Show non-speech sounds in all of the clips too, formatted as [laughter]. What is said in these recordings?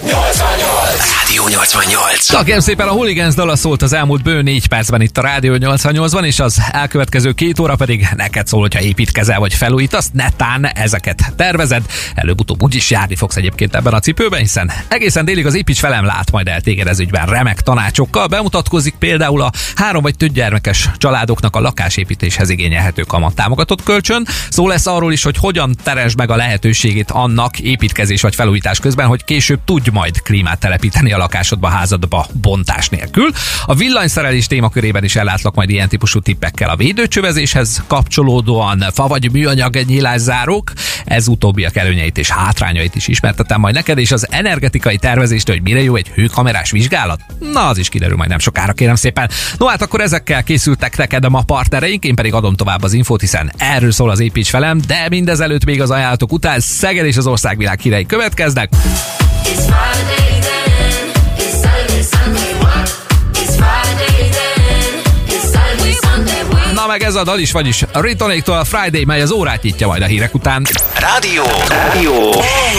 Yo extraño Rádió 88. Kérem szépen a Hooligans dala szólt az elmúlt bő négy percben itt a Rádió 88-ban, és az elkövetkező két óra pedig neked szól, hogyha építkezel vagy felújítasz, netán ezeket tervezed. Előbb-utóbb úgyis járni fogsz egyébként ebben a cipőben, hiszen egészen délig az építs velem lát majd el téged ez ügyben remek tanácsokkal. Bemutatkozik például a három vagy több gyermekes családoknak a lakásépítéshez igényelhető kamat támogatott kölcsön. Szó lesz arról is, hogy hogyan teresd meg a lehetőségét annak építkezés vagy felújítás közben, hogy később tudj majd klímát telepíteni a lakásodba, házadba bontás nélkül. A villanyszerelés témakörében is ellátlak majd ilyen típusú tippekkel a védőcsövezéshez kapcsolódóan, fa vagy műanyag nyílászárók, ez utóbbiak előnyeit és hátrányait is ismertetem majd neked, és az energetikai tervezést, hogy mire jó egy hőkamerás vizsgálat? Na, az is kiderül majd nem sokára, kérem szépen. No hát akkor ezekkel készültek neked a ma partnereink, én pedig adom tovább az infót, hiszen erről szól az építs velem, de mindezelőtt még az ajánlatok után Szeged és az országvilág hírei következnek. It's meg ez a dal is, vagyis Ritonéktól a Friday, mely az órát nyitja majd a hírek után. Rádió. Rádió.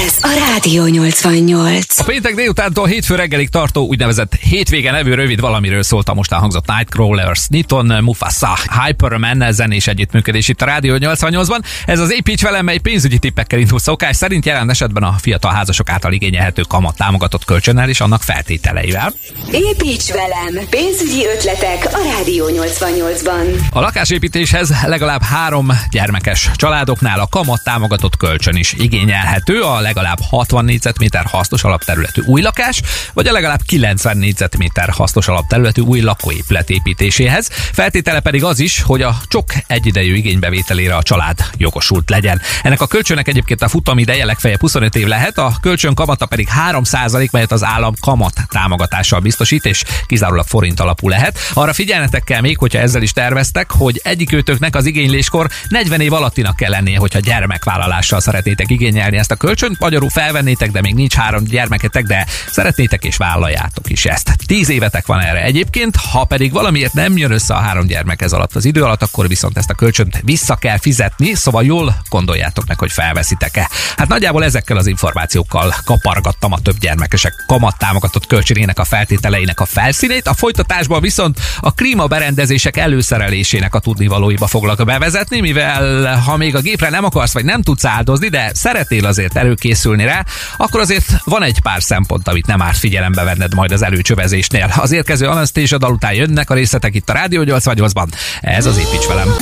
Ez a Rádió 88. A péntek délutántól hétfő reggelig tartó úgynevezett hétvége nevű rövid valamiről szólt a most elhangzott Nightcrawlers, Niton, Mufasa, Hyperman zenés együttműködés itt a Rádió 88-ban. Ez az építs velem, mely pénzügyi tippekkel indul szokás szerint jelen esetben a fiatal házasok által igényelhető kamat támogatott kölcsönnel és annak feltételeivel. Építs velem! Pénzügyi ötletek a Rádió 88-ban. A lakásépítéshez legalább három gyermekes családoknál a kamat támogatott kölcsön is igényelhető, a legalább 60 négyzetméter hasznos alapterületű új lakás, vagy a legalább 90 négyzetméter hasznos alapterületű új lakóépület építéséhez. Feltétele pedig az is, hogy a csok egyidejű igénybevételére a család jogosult legyen. Ennek a kölcsönnek egyébként a futamideje legfeljebb 25 év lehet, a kölcsön kamata pedig 3% melyet az állam kamat támogatással biztosít, és kizárólag forint alapú lehet. Arra figyelnetek kell még, hogyha ezzel is terveztek, hogy egyik őtöknek az igényléskor 40 év alattinak kell lennie, hogyha gyermekvállalással szeretnétek igényelni ezt a kölcsönt. Magyarul felvennétek, de még nincs három gyermeketek, de szeretnétek és vállaljátok is ezt. 10 évetek van erre egyébként, ha pedig valamiért nem jön össze a három gyermek ez alatt az idő alatt, akkor viszont ezt a kölcsönt vissza kell fizetni, szóval jól gondoljátok meg, hogy felveszitek-e. Hát nagyjából ezekkel az információkkal kapargattam a több gyermekesek kamat támogatott kölcsönének a feltételeinek a felszínét, a folytatásban viszont a klímaberendezések előszerelésének a tudnivalóiba foglak bevezetni, mivel ha még a gépre nem akarsz vagy nem tudsz áldozni, de szeretnél azért előkészülni rá, akkor azért van egy pár szempont, amit nem árt figyelembe venned majd az előcsövezésnél. Az érkező Anastasia dal után jönnek a részletek itt a Rádió 88-ban. Ez az építs velem.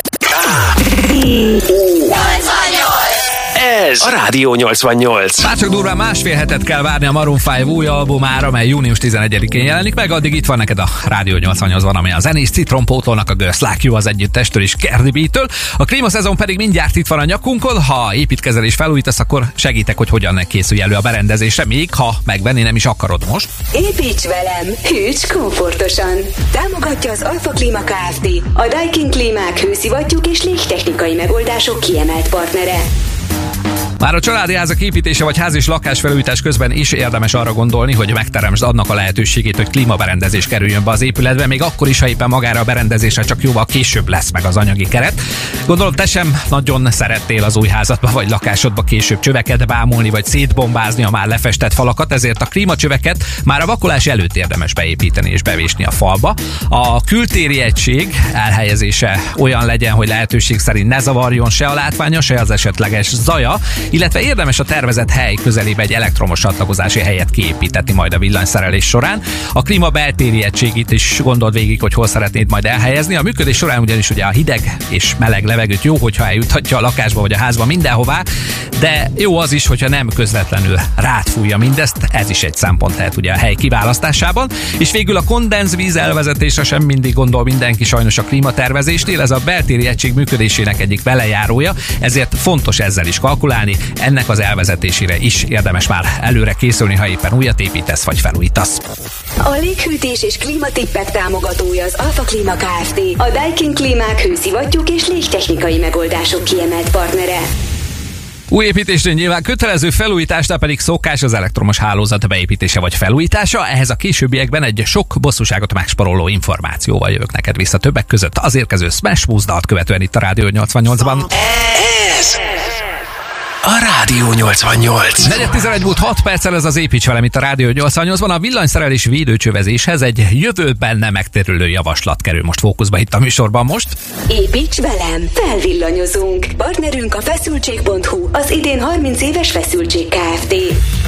Ez a Rádió 88. Már csak durván másfél hetet kell várni a Maroon 5 új albumára, mely június 11-én jelenik meg, addig itt van neked a Rádió 88 van, ami a zenés citrompótolnak a Girls Like You az együttestől és Cardi B-től. A klímaszezon pedig mindjárt itt van a nyakunkon, ha építkezelés felújítasz, akkor segítek, hogy hogyan készülj elő a berendezésre, még ha megvenni nem is akarod most. Építs velem! Hűts komfortosan! Támogatja az Alfa Klíma Kft. A Daikin Klímák hőszivattyúk és légtechnikai megoldások kiemelt partnere. Már a családi házak építése vagy ház és lakásfelújítás közben is érdemes arra gondolni, hogy megteremtsd annak a lehetőségét, hogy klímaberendezés kerüljön be az épületbe, még akkor is, ha éppen magára a berendezésre csak jóval később lesz meg az anyagi keret. Gondolom, te sem nagyon szerettél az új házadba vagy lakásodba később csöveket bámulni vagy szétbombázni a már lefestett falakat, ezért a klímacsöveket már a vakolás előtt érdemes beépíteni és bevésni a falba. A kültéri egység elhelyezése olyan legyen, hogy lehetőség szerint ne zavarjon se a látványa, se az esetleges zaja, illetve érdemes a tervezett hely közelébe egy elektromos csatlakozási helyet kiépíteni majd a villanyszerelés során. A klíma beltéri egységét is gondold végig, hogy hol szeretnéd majd elhelyezni. A működés során ugyanis ugye a hideg és meleg levegőt jó, hogyha eljutatja a lakásba vagy a házba mindenhová, de jó az is, hogyha nem közvetlenül rátfújja mindezt, ez is egy szempont lehet ugye a hely kiválasztásában. És végül a kondenzvíz elvezetésre sem mindig gondol mindenki sajnos a klímatervezésnél, ez a beltéri egység működésének egyik velejárója, ezért fontos ezzel is kalkulálni, ennek az elvezetésére is érdemes már előre készülni, ha éppen újat építesz vagy felújítasz. A léghűtés és klímatippek támogatója az Alfa Klíma Kft. A Daikin Klímák hőszivattyúk és légtechnikai megoldások kiemelt partnere. Új építésnél nyilván kötelező felújításnál pedig szokás az elektromos hálózat beépítése vagy felújítása. Ehhez a későbbiekben egy sok bosszúságot megsporoló információval jövök neked vissza többek között az érkező Smash dalt követően itt a Rádió 88-ban. Ez a Rádió 88. 411 múlt 6 perccel ez az építs velem itt a Rádió 88-ban. A villanyszerelés védőcsövezéshez egy jövőben nem megtérülő javaslat kerül most fókuszba itt a műsorban most. Építs velem, felvillanyozunk. Partnerünk a feszültség.hu, az idén 30 éves feszültség Kft.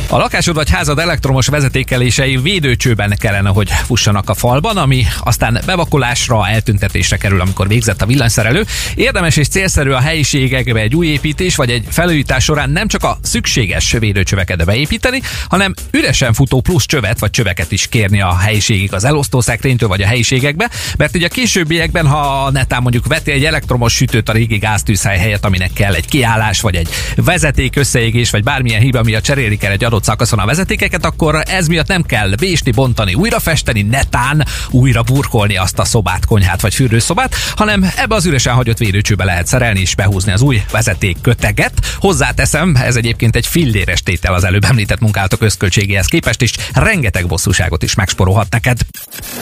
A lakásod vagy házad elektromos vezetékelései védőcsőben kellene, hogy fussanak a falban, ami aztán bevakolásra, eltüntetésre kerül, amikor végzett a villanyszerelő. Érdemes és célszerű a helyiségekbe egy új építés vagy egy felújítás során nem csak a szükséges védőcsöveket beépíteni, hanem üresen futó plusz csövet vagy csöveket is kérni a helyiségig az elosztószekrénytől vagy a helyiségekbe, mert ugye a későbbiekben, ha netán mondjuk veti egy elektromos sütőt a régi gáztűzhely helyett, aminek kell egy kiállás, vagy egy vezeték összeégés, vagy bármilyen hiba miatt cserélik el egy adott szakaszon a vezetékeket, akkor ez miatt nem kell vésni, bontani, újra festeni, netán újra burkolni azt a szobát, konyhát vagy fürdőszobát, hanem ebbe az üresen hagyott védőcsőbe lehet szerelni és behúzni az új vezeték köteget. Hozzáteszem, ez egyébként egy filléres tétel az előbb említett munkálatok összköltségéhez képest, és rengeteg bosszúságot is megsporolhat neked.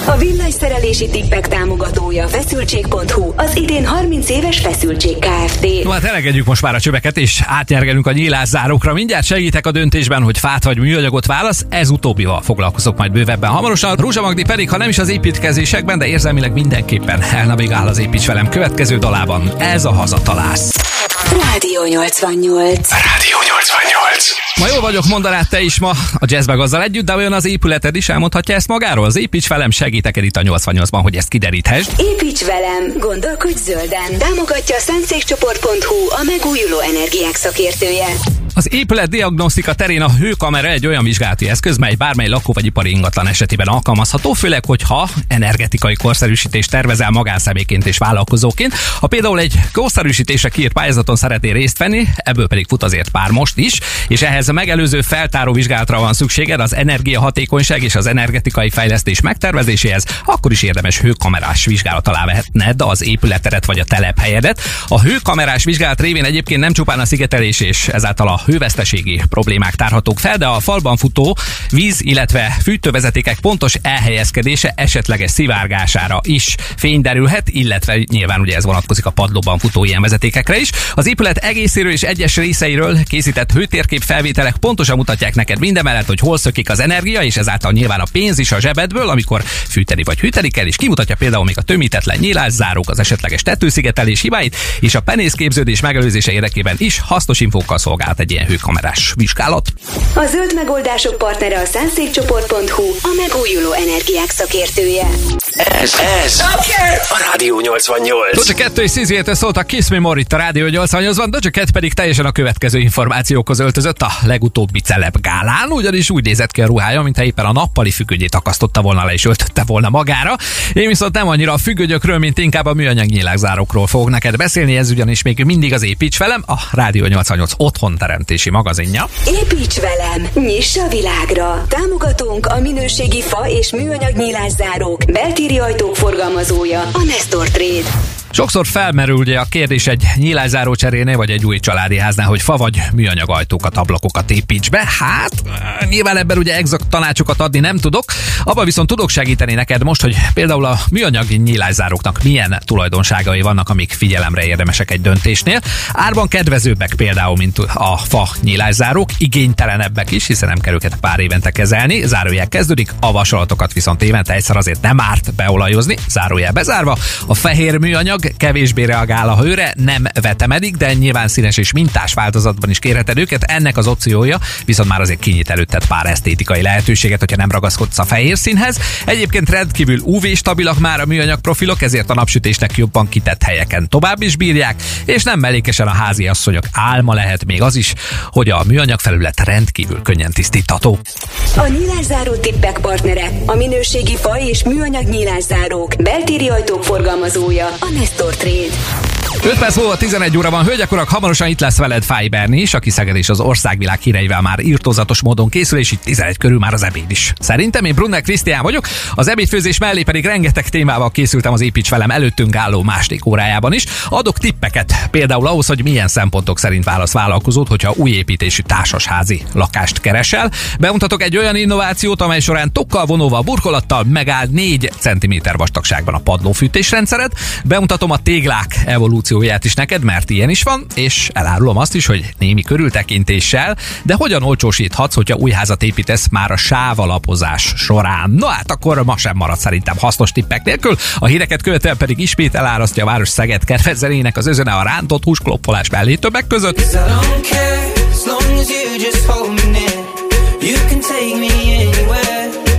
A villanyszerelési tippek támogatója feszültség.hu, az idén 30 éves feszültség Kft. No hát elegedjük most már a csöveket, és átnyergelünk a nyílászárókra. Mindjárt segítek a döntésben, hogy fát vagy műanyagot válasz, ez utóbbival foglalkozok majd bővebben hamarosan. Rózsa Magdi pedig, ha nem is az építkezésekben, de érzelmileg mindenképpen elnavigál az építs velem következő dalában. Ez a hazatalász. Rádió 88. Rádió 88. Ma jól vagyok, mondanád te is ma a jazzbag azzal együtt, de olyan az épületed is elmondhatja ezt magáról. Az építs velem segítek itt a 88-ban, hogy ezt kideríthessd. Építs velem, gondolkodj zölden. Támogatja a szentszékcsoport.hu, a megújuló energiák szakértője. Az épület diagnosztika terén a hőkamera egy olyan vizsgálati eszköz, mely bármely lakó vagy ipari ingatlan esetében alkalmazható, főleg, hogyha energetikai korszerűsítést tervezel magánszemélyként és vállalkozóként. Ha például egy korszerűsítésre kiírt pályázaton szeretnél részt venni, ebből pedig fut azért pár most is, és ehhez a megelőző feltáró vizsgálatra van szükséged az energiahatékonyság és az energetikai fejlesztés megtervezéséhez, akkor is érdemes hőkamerás vizsgálat alá vehetned az épületedet vagy a telephelyedet. A hőkamerás vizsgálat révén egyébként nem csupán a szigetelés és ezáltal a hőveszteségi problémák tárhatók fel, de a falban futó víz, illetve fűtővezetékek pontos elhelyezkedése esetleges szivárgására is fényderülhet, illetve nyilván ugye ez vonatkozik a padlóban futó ilyen vezetékekre is. Az épület egészéről és egyes részeiről készített hőtérkép felvételek pontosan mutatják neked mindemellett, hogy hol szökik az energia, és ezáltal nyilván a pénz is a zsebedből, amikor fűteni vagy hűteni kell, és kimutatja például még a tömítetlen nyílászárók, az esetleges tetőszigetelés hibáit, és a penészképződés megelőzése érdekében is hasznos infókkal szolgált egy ilyen hőkamerás vizsgálat. A zöld megoldások partnere a szentszékcsoport.hu, a megújuló energiák szakértője. Ez, ez a Rádió 88. Doja 2 és Szizétől szólt a Kiss Me More itt a Rádió 88-ban, Doja 2 pedig teljesen a következő információkhoz öltözött a legutóbbi celeb gálán, ugyanis úgy nézett ki a ruhája, mintha éppen a nappali függönyét akasztotta volna le és öltötte volna magára. Én viszont nem annyira a függönyökről, mint inkább a műanyag nyílákzárokról fogok neked beszélni, ez ugyanis még mindig az építs velem, a Rádió 88 otthon teremtési magazinja. Építs velem, nyiss a világra! Támogatónk a minőségi fa és műanyag nyílászárók, beltéri ajtók forgalmazója, a Nestor Trade. Sokszor felmerül ugye a kérdés egy nyílászáró cserénél, vagy egy új családi háznál, hogy fa vagy műanyag ajtókat, ablakokat építs be. Hát, nyilván ebben ugye exakt tanácsokat adni nem tudok. Abban viszont tudok segíteni neked most, hogy például a műanyag nyílászáróknak milyen tulajdonságai vannak, amik figyelemre érdemesek egy döntésnél. Árban kedvezőbbek például, mint a fa nyílászárók, igénytelenebbek is, hiszen nem kell őket pár évente kezelni. Zárójel kezdődik, a vasalatokat viszont évente egyszer azért nem árt beolajozni, zárójel bezárva. A fehér műanyag kevésbé reagál a hőre, nem vetemedik, de nyilván színes és mintás változatban is kérheted őket. Ennek az opciója viszont már azért kinyit előtted pár esztétikai lehetőséget, hogyha nem ragaszkodsz a fehér színhez. Egyébként rendkívül UV stabilak már a műanyag profilok, ezért a napsütésnek jobban kitett helyeken tovább is bírják, és nem mellékesen a házi asszonyok álma lehet még az is, hogy a műanyag felület rendkívül könnyen tisztítható. A nyílászáró tippek partnere, a minőségi fa és műanyag nyílászárók, beltéri ajtók forgalmazója, a Nestor Trade. 5 perc múlva 11 óra van, hölgyek, urak, hamarosan itt lesz veled Fáj Berni is, aki Szeged és az országvilág híreivel már írtózatos módon készül, és itt 11 körül már az ebéd is. Szerintem én Brunner Krisztián vagyok, az ebédfőzés mellé pedig rengeteg témával készültem az Építs velem előttünk álló második órájában is. Adok tippeket, például ahhoz, hogy milyen szempontok szerint válasz vállalkozót, hogyha új építésű társasházi lakást keresel. Bemutatok egy olyan innovációt, amely során tokkal vonóval, burkolattal megáll 4 cm vastagságban a padlófűtésrendszeret. Bemutatom a téglák evolúció evolúcióját is neked, mert ilyen is van, és elárulom azt is, hogy némi körültekintéssel, de hogyan olcsósíthatsz, hogyha új házat építesz már a sávalapozás során? Na hát akkor ma sem marad szerintem hasznos tippek nélkül. A híreket követően pedig ismét elárasztja a város Szeged kedvezzenének az özöne a rántott húsklopfolás mellé többek között.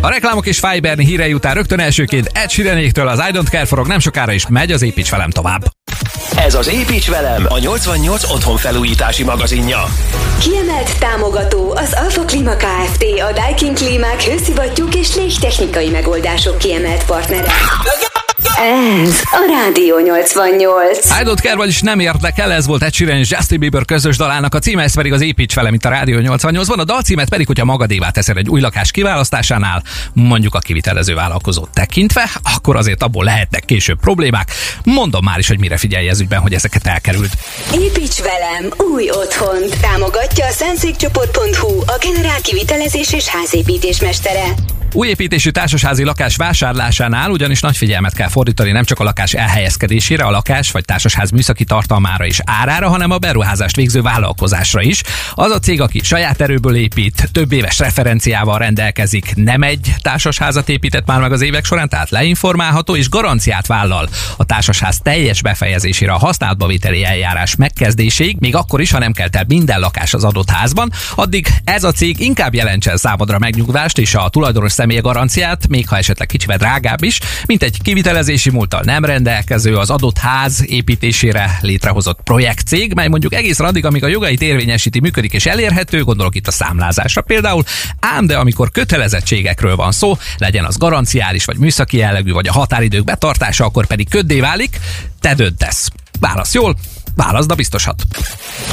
A reklámok és Fiberni hírei után rögtön elsőként Ed Sheeranéktől az I Don't Care forog nem sokára is megy az építs velem tovább. Ez az Építs velem, a 88 otthon felújítási magazinja. Kiemelt támogató az Alfa Klima Kft. A Daikin Klímák hőszivattyúk és légtechnikai megoldások kiemelt partnere. Ez a Rádió 88. I don't care, vagyis nem érdekel, ez volt Ed Sheeran és Justin Bieber közös dalának a címe, ez pedig az Építs velem itt a Rádió 88-ban, a dalcímet pedig, hogyha magadévá teszel egy új lakás kiválasztásánál, mondjuk a kivitelező vállalkozót tekintve, akkor azért abból lehetnek később problémák. Mondom már is, hogy mire figyelj ez ügyben, hogy ezeket elkerült. Építs velem új otthont. Támogatja a szánszékcsoport.hu, a generál kivitelezés és házépítés mestere. Új építésű társasházi lakás vásárlásánál ugyanis nagy figyelmet kell fordítani nem csak a lakás elhelyezkedésére, a lakás vagy társasház műszaki tartalmára és árára, hanem a beruházást végző vállalkozásra is. Az a cég, aki saját erőből épít, több éves referenciával rendelkezik, nem egy társasházat épített már meg az évek során, tehát leinformálható és garanciát vállal a társasház teljes befejezésére a használatba vételi eljárás megkezdéséig, még akkor is, ha nem kelt el minden lakás az adott házban, addig ez a cég inkább jelentsen számodra megnyugvást és a tulajdonos személye garanciát, még ha esetleg kicsivel drágább is, mint egy kivitelezési múltal nem rendelkező az adott ház építésére létrehozott projektcég, mely mondjuk egészen addig, amíg a jogait érvényesíti, működik és elérhető, gondolok itt a számlázásra például, ám de amikor kötelezettségekről van szó, legyen az garanciális vagy műszaki jellegű, vagy a határidők betartása, akkor pedig köddé válik, te döntesz. Válasz jól, válaszd a biztosat.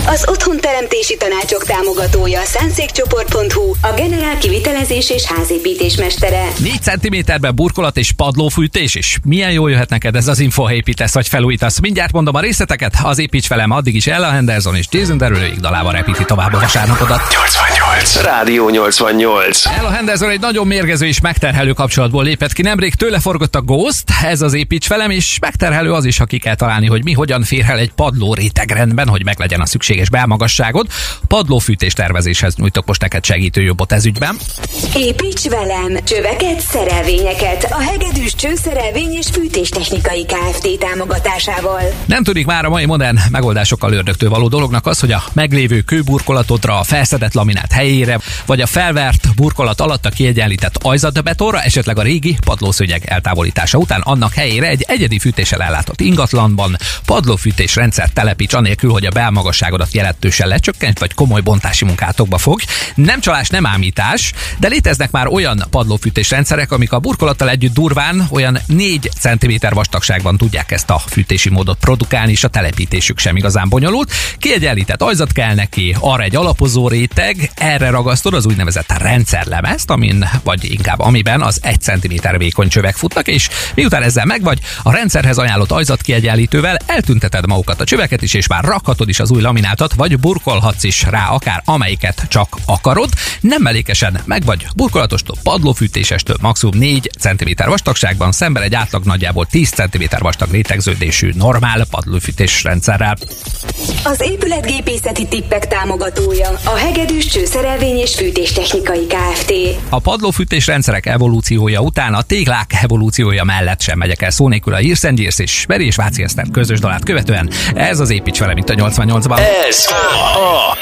Az otthonteremtési tanácsok támogatója a szánszékcsoport.hu, a generál kivitelezés és házépítés mestere. 4 cm-ben burkolat és padlófűtés is. Milyen jól jöhet neked ez az info, ha építesz vagy felújítasz. Mindjárt mondom a részleteket, az építs velem addig is Ella Henderson és Jason Derulo dalával repíti tovább a vasárnapodat. 88. Rádió 88. Ella Henderson egy nagyon mérgező és megterhelő kapcsolatból lépett ki. Nemrég tőle forgott a Ghost, ez az építs velem, és megterhelő az is, ha ki kell találni, hogy mi hogyan fér el egy padló rétegrendben, hogy meglegyen a szükséges belmagasságod. Padlófűtés tervezéshez nyújtok most neked segítő jobbot ez ügyben. Építs velem! Csöveket, szerelvényeket a Hegedűs Csőszerelvény és Fűtéstechnikai Kft. támogatásával. Nem tudik már a mai modern megoldásokkal ördögtől való dolognak az, hogy a meglévő kőburkolatodra, a felszedett laminát helyére, vagy a felvert burkolat alatt a kiegyenlített ajzatbetonra, esetleg a régi padlószőnyeg eltávolítása után annak helyére egy egyedi fűtéssel ellátott ingatlanban padlófűtés rendszer telepíts anélkül, hogy a belmagasságodat jelentősen lecsökkent, vagy komoly bontási munkátokba fog. Nem csalás, nem ámítás, de léteznek már olyan padlófűtés rendszerek, amik a burkolattal együtt durván olyan 4 cm vastagságban tudják ezt a fűtési módot produkálni, és a telepítésük sem igazán bonyolult. Kiegyenlített ajzat kell neki, arra egy alapozó réteg, erre ragasztod az úgynevezett rendszerlemezt, amin, vagy inkább amiben az 1 cm vékony csövek futnak, és miután ezzel megvagy, a rendszerhez ajánlott ajzat kiegyenlítővel eltünteted magukat a csöveket is, és már rakhatod is az új laminátot, vagy burkolhatsz is rá akár amelyiket csak akarod. Nem mellékesen meg vagy burkolatostól, padlófűtésestől maximum 4 cm vastagságban, szemben egy átlag nagyjából 10 cm vastag rétegződésű normál padlófűtés rendszerrel. Az épületgépészeti tippek támogatója a Hegedűs Csőszerelvény és Fűtéstechnikai Kft. A padlófűtés rendszerek evolúciója után a téglák evolúciója mellett sem megyek el szó nélkül a Hirsen Gyirsz és Beri és Váci Eszter közös dalát követően. Ez az építs vele, mint a 88-ban. Ez a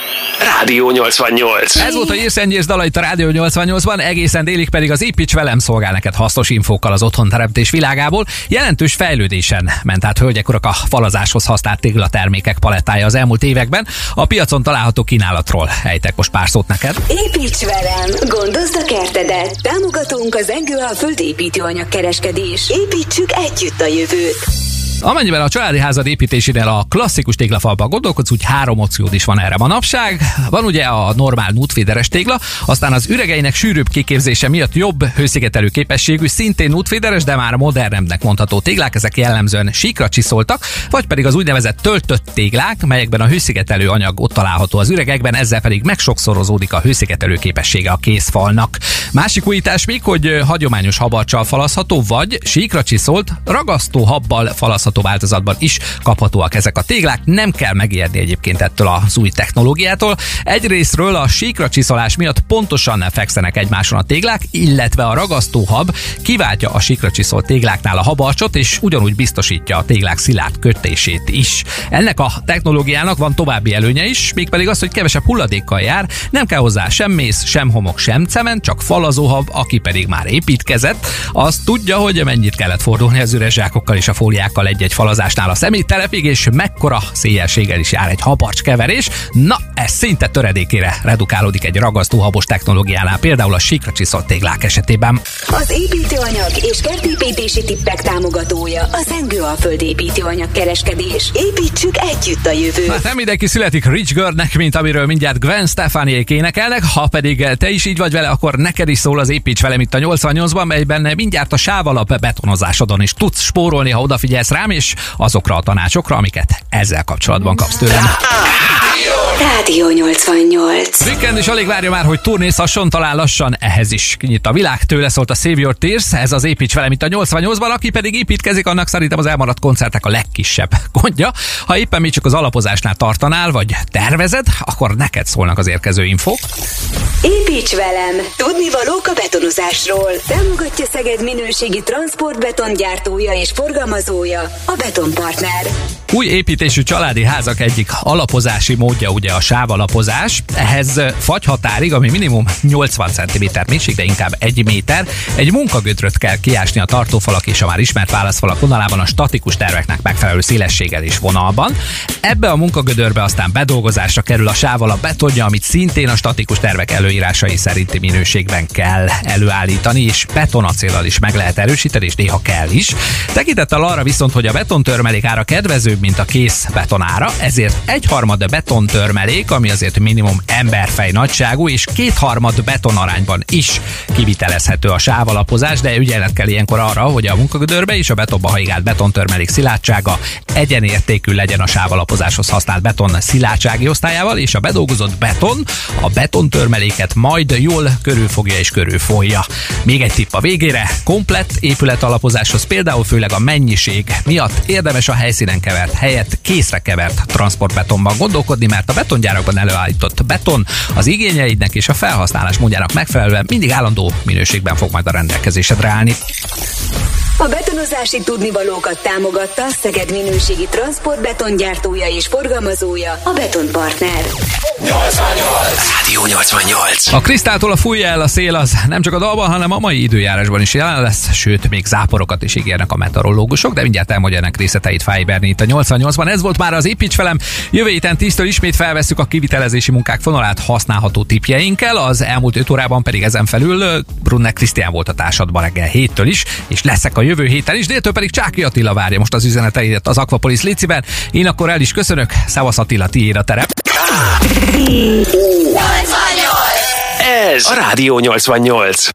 Rádió 88. Ez volt a Hirsen Gyirsz dala itt a Rádió 88-ban, egészen délig pedig az építs velem szolgál neked hasznos infókkal az otthonteremtés világából. Jelentős fejlődésen ment át hölgyek urak a falazáshoz használt téglatermékek palettája az elmúlt években. A piacon található kínálatról ejtek most pár szót neked. Építs velem! Gondozd a kertedet! Támogatunk az Engő a földépítőanyag kereskedés. Építsük együtt a jövőt! Amennyiben a családi házad építésénél a klasszikus téglafalban gondolkodsz, úgy három opciód is van erre manapság. Van ugye a normál nútféderes tégla, aztán az üregeinek sűrűbb kiképzése miatt jobb hőszigetelő képességű, szintén nútféderes, de már modernebbnek mondható téglák, ezek jellemzően síkra csiszoltak, vagy pedig az úgynevezett töltött téglák, melyekben a hőszigetelő anyag ott található az üregekben, ezzel pedig megsokszorozódik a hőszigetelő képessége a készfalnak. Másik újítás még, hogy hagyományos habarcsal falazható, vagy síkra csiszolt, ragasztó habbal falazható hordozható változatban is kaphatóak ezek a téglák. Nem kell megijedni egyébként ettől az új technológiától. Egyrésztről a síkra csiszolás miatt pontosan fekszenek egymáson a téglák, illetve a ragasztóhab kiváltja a síkra csiszolt tégláknál a habarcsot, és ugyanúgy biztosítja a téglák szilárd kötését is. Ennek a technológiának van további előnye is, mégpedig az, hogy kevesebb hulladékkal jár, nem kell hozzá sem mész, sem homok, sem cement, csak falazóhab, aki pedig már építkezett, az tudja, hogy mennyit kellett fordulni az üres zsákokkal és a fóliákkal egy-egy falazásnál a szeméttelepig, és mekkora széjjelséggel is jár egy habarcs keverés. Na, ez szinte töredékére redukálódik egy ragasztóhabos technológiánál, például a síkra csiszolt téglák esetében. Az építőanyag és kertépítési tippek támogatója a Zengő Alföld építőanyag kereskedés. Építsük együtt a jövőt. Hát nem mindenki születik Rich Girlnek, mint amiről mindjárt Gwen Stefani énekelnek, ha pedig te is így vagy vele, akkor neked is szól az építs velem itt a 88-ban, melyben mindjárt a sávalap betonozásodon is tudsz spórolni, ha odafigyelsz rám, és azokra a tanácsokra, amiket ezzel kapcsolatban kapsz tőlem. Rádió 88. Weekend is alig várja már, hogy turnézhasson, talán lassan ehhez is kinyit a világ. Tőle szólt a Save Your Tears, ez az építs velem itt a 88-ban, aki pedig építkezik, annak szerintem az elmaradt koncertek a legkisebb [laughs] gondja. Ha éppen még csak az alapozásnál tartanál, vagy tervezed, akkor neked szólnak az érkező infók. Építs velem! Tudni valók a betonozásról. Támogatja Szeged minőségi transportbeton gyártója és forgalmazója, a Betonpartner. Új építésű családi házak egyik alapozási módja ugye a sávalapozás. Ehhez fagyhatárig, ami minimum 80 cm mélység, de inkább 1 méter, egy munkagödröt kell kiásni a tartófalak és a már ismert válaszfalak vonalában a statikus terveknek megfelelő szélességgel és vonalban. Ebbe a munkagödörbe aztán bedolgozásra kerül a sávalap betonja, amit szintén a statikus tervek előírásai szerinti minőségben kell előállítani, és betonacéllal is meg lehet erősíteni, és néha kell is. Tekintettel arra viszont, hogy a betontörmelék ára kedvezőbb, mint a kész betonára, ezért egyharmad betontörmelék, ami azért minimum emberfej nagyságú, és kétharmad betonarányban is kivitelezhető a sávalapozás, de ügyelet kell ilyenkor arra, hogy a munkagödörbe és a betonba haigált betontörmelék szilárdsága egyenértékű legyen a sávalapozáshoz használt beton szilárdsági osztályával, és a bedolgozott beton a betontörmeléket majd jól körülfogja és körülfolja. Még egy tipp a végére, komplett épület alapozáshoz például főleg a mennyiség miatt érdemes a helyszínen kevert helyett készre kevert transportbetonban gondolkodni, mert a betongyárakban előállított beton az igényeidnek és a felhasználás módjának megfelelően mindig állandó minőségben fog majd a rendelkezésedre állni. A betonozási tudnivalókat támogatta Szeged minőségi transportbeton gyártója és forgalmazója, a Betonpartner. Rádió 88. A Krisztától a fújja el a szél az nem csak a dalban, hanem a mai időjárásban is jelen lesz, sőt, még záporokat is ígérnek a meteorológusok, de mindjárt ennek részleteit Fáj Berni itt a 88-ban. Ez volt már az Építs velem. Jövő héten 10-től ismét felveszük a kivitelezési munkák fonalát használható tipjeinkkel, az elmúlt 5 órában pedig ezen felül Brunner Krisztián volt a társadban reggel héttől is, és leszek a jövő héten is, déltől pedig Csáki Attila várja most az üzeneteidet az Aquapolis Liciben. Én akkor el is köszönök, Szevasz Attila, tiéd a terep. Ez a Rádió 88.